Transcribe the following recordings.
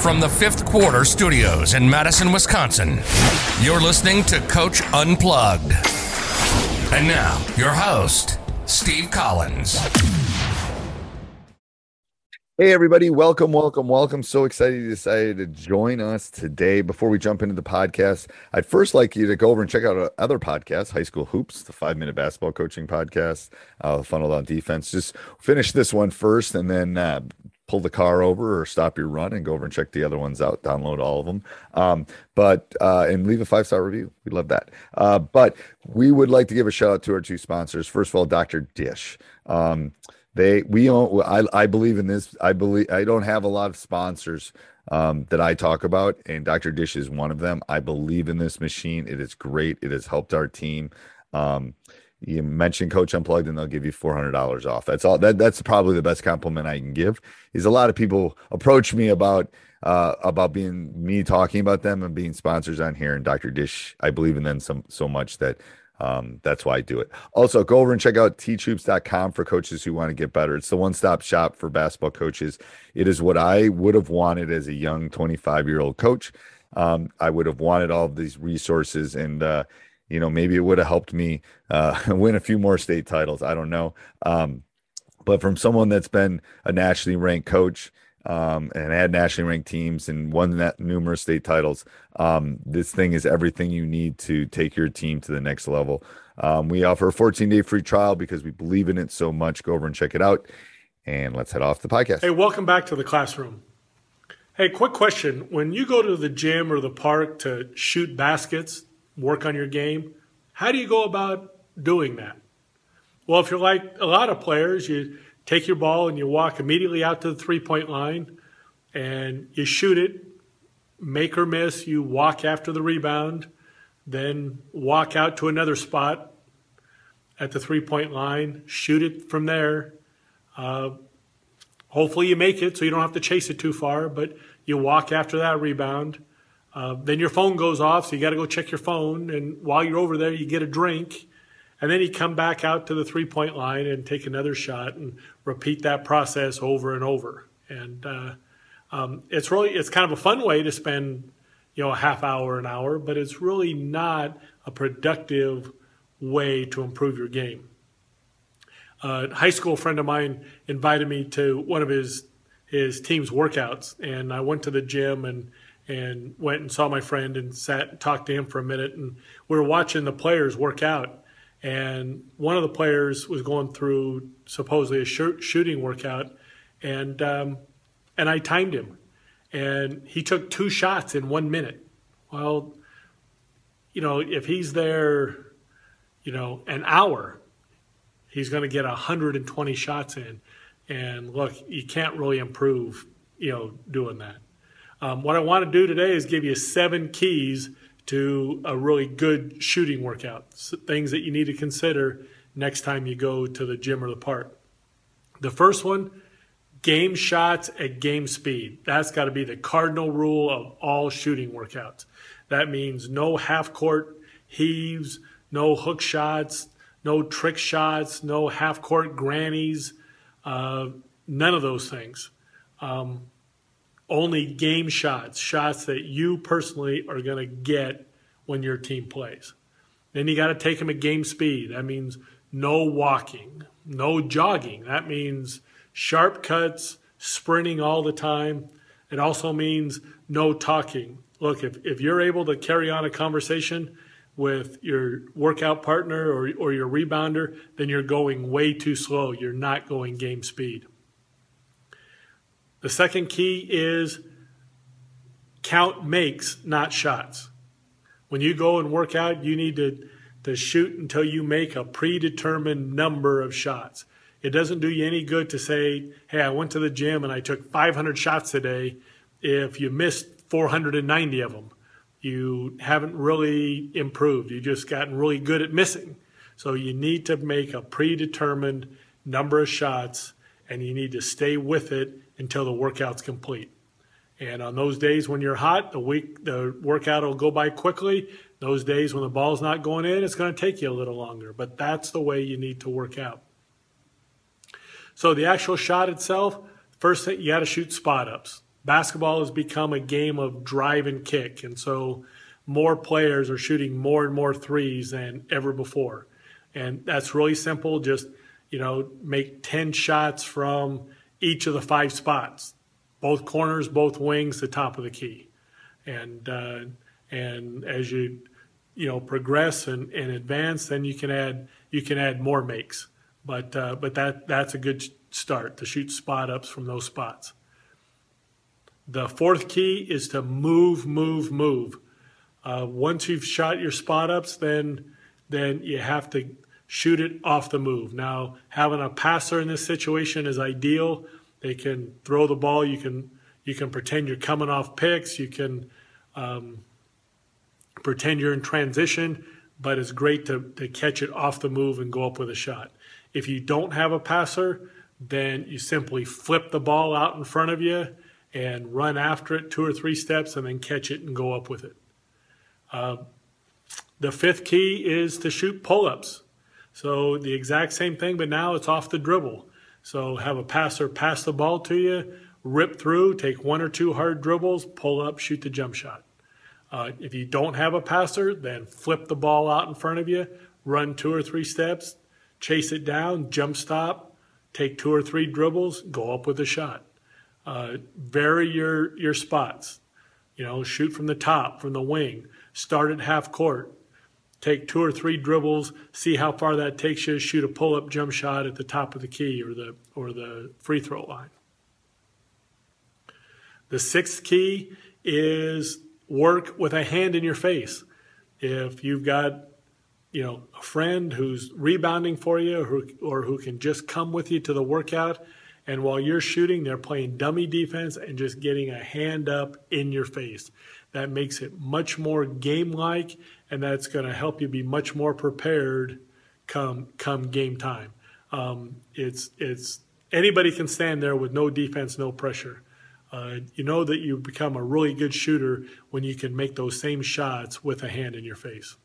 From the fifth quarter studios in Madison, Wisconsin, you're listening to Coach Unplugged. And now, your host, Steve Collins. Hey, everybody. Welcome, welcome, welcome. So excited you decided to join us today. Before we jump into the podcast, I'd first like you to go over and check out our other podcasts High School Hoops, the five minute basketball coaching podcast, uh, Funnel Down Defense. Just finish this one first and then uh, pull the car over or stop your run and go over and check the other ones out download all of them. Um, but uh, and leave a five star review. We love that. Uh, but we would like to give a shout out to our two sponsors. First of all dr dish. Um, they we own I, I believe in this i believe i don't have a lot of sponsors um, that i talk about and dr dish is one of them. I believe in this machine. It is great. It has helped our team. Um, you mention coach unplugged and they'll give you $400 off. That's all that that's probably the best compliment i can give is a lot of people approach me about uh, about being me talking about them and being sponsors on here and dr dish i believe in them so, so much that um, that's why i do it. Also go over and check out teachhoops.com for coaches who want to get better. It's the one-stop shop for basketball coaches. It is what i would have wanted as a young 25 year old coach. Um, i would have wanted all of these resources and uh, you know, maybe it would have helped me uh, win a few more state titles. I don't know. Um, but from someone that's been a nationally ranked coach um, and had nationally ranked teams and won that numerous state titles, um, this thing is everything you need to take your team to the next level. Um, we offer a 14 day free trial because we believe in it so much. Go over and check it out. And let's head off the podcast. Hey, welcome back to the classroom. Hey, quick question. When you go to the gym or the park to shoot baskets, work on your game. How do you go about doing that? Well, if you're like a lot of players, you take your ball and you walk immediately out to the three point line and you shoot it, make or miss, you walk after the rebound, then walk out to another spot at the three point line, shoot it from there. Uh, hopefully, you make it so you don't have to chase it too far, but you walk after that rebound uh, then your phone goes off, so you got to go check your phone. And while you're over there, you get a drink. And then you come back out to the three point line and take another shot and repeat that process over and over. And uh, um, it's really, it's kind of a fun way to spend, you know, a half hour, an hour, but it's really not a productive way to improve your game. Uh, a high school friend of mine invited me to one of his his team's workouts, and I went to the gym and and went and saw my friend and sat and talked to him for a minute. And we were watching the players work out. And one of the players was going through supposedly a shooting workout, and um, and I timed him, and he took two shots in one minute. Well, you know, if he's there, you know, an hour, he's going to get 120 shots in. And look, you can't really improve, you know, doing that. Um, what I want to do today is give you seven keys to a really good shooting workout, things that you need to consider next time you go to the gym or the park. The first one, game shots at game speed. That's got to be the cardinal rule of all shooting workouts. That means no half court heaves, no hook shots, no trick shots, no half court grannies, uh, none of those things. Um, only game shots, shots that you personally are going to get when your team plays. Then you got to take them at game speed. That means no walking, no jogging. That means sharp cuts, sprinting all the time. It also means no talking. Look, if, if you're able to carry on a conversation with your workout partner or, or your rebounder, then you're going way too slow. You're not going game speed. The second key is count makes, not shots. When you go and work out, you need to, to shoot until you make a predetermined number of shots. It doesn't do you any good to say, hey, I went to the gym and I took 500 shots today if you missed 490 of them. You haven't really improved. You've just gotten really good at missing. So you need to make a predetermined number of shots and you need to stay with it until the workout's complete. And on those days when you're hot, the week the workout will go by quickly. Those days when the ball's not going in, it's going to take you a little longer. But that's the way you need to work out. So the actual shot itself, first you got to shoot spot ups. Basketball has become a game of drive and kick, and so more players are shooting more and more threes than ever before. And that's really simple. Just you know, make ten shots from each of the five spots, both corners, both wings, the top of the key, and uh, and as you you know progress and, and advance, then you can add you can add more makes. But uh, but that that's a good start to shoot spot ups from those spots. The fourth key is to move, move, move. Uh, once you've shot your spot ups, then then you have to shoot it off the move. Now, having a passer in this situation is ideal. They can throw the ball. You can you can pretend you're coming off picks. You can um, pretend you're in transition, but it's great to, to catch it off the move and go up with a shot. If you don't have a passer, then you simply flip the ball out in front of you and run after it two or three steps and then catch it and go up with it. Uh, the fifth key is to shoot pull ups. So the exact same thing, but now it's off the dribble. So have a passer pass the ball to you, rip through, take one or two hard dribbles, pull up, shoot the jump shot. Uh, if you don't have a passer, then flip the ball out in front of you, run two or three steps, chase it down, jump stop, take two or three dribbles, go up with a shot. Uh, vary your your spots. You know, shoot from the top, from the wing, start at half court, take two or three dribbles, see how far that takes you, shoot a pull-up jump shot at the top of the key or the or the free throw line. The sixth key is work with a hand in your face. If you've got you know a friend who's rebounding for you or who, or who can just come with you to the workout and while you're shooting they're playing dummy defense and just getting a hand up in your face that makes it much more game like and that's going to help you be much more prepared come come game time. Um, it's it's anybody can stand there with no defense, no pressure. Uh, you know that you become a really good shooter when you can make those same shots with a hand in your face.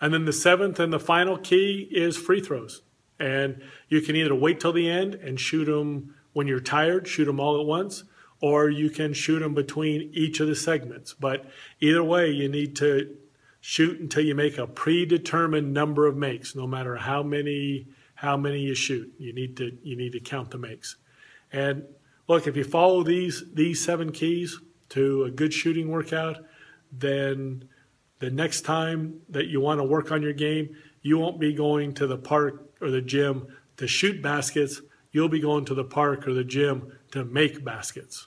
And then the seventh and the final key is free throws. And you can either wait till the end and shoot them when you're tired, shoot them all at once, or you can shoot them between each of the segments. But either way, you need to shoot until you make a predetermined number of makes, no matter how many how many you shoot. You need to you need to count the makes. And look, if you follow these these seven keys to a good shooting workout, then the next time that you want to work on your game, you won't be going to the park or the gym to shoot baskets. You'll be going to the park or the gym to make baskets.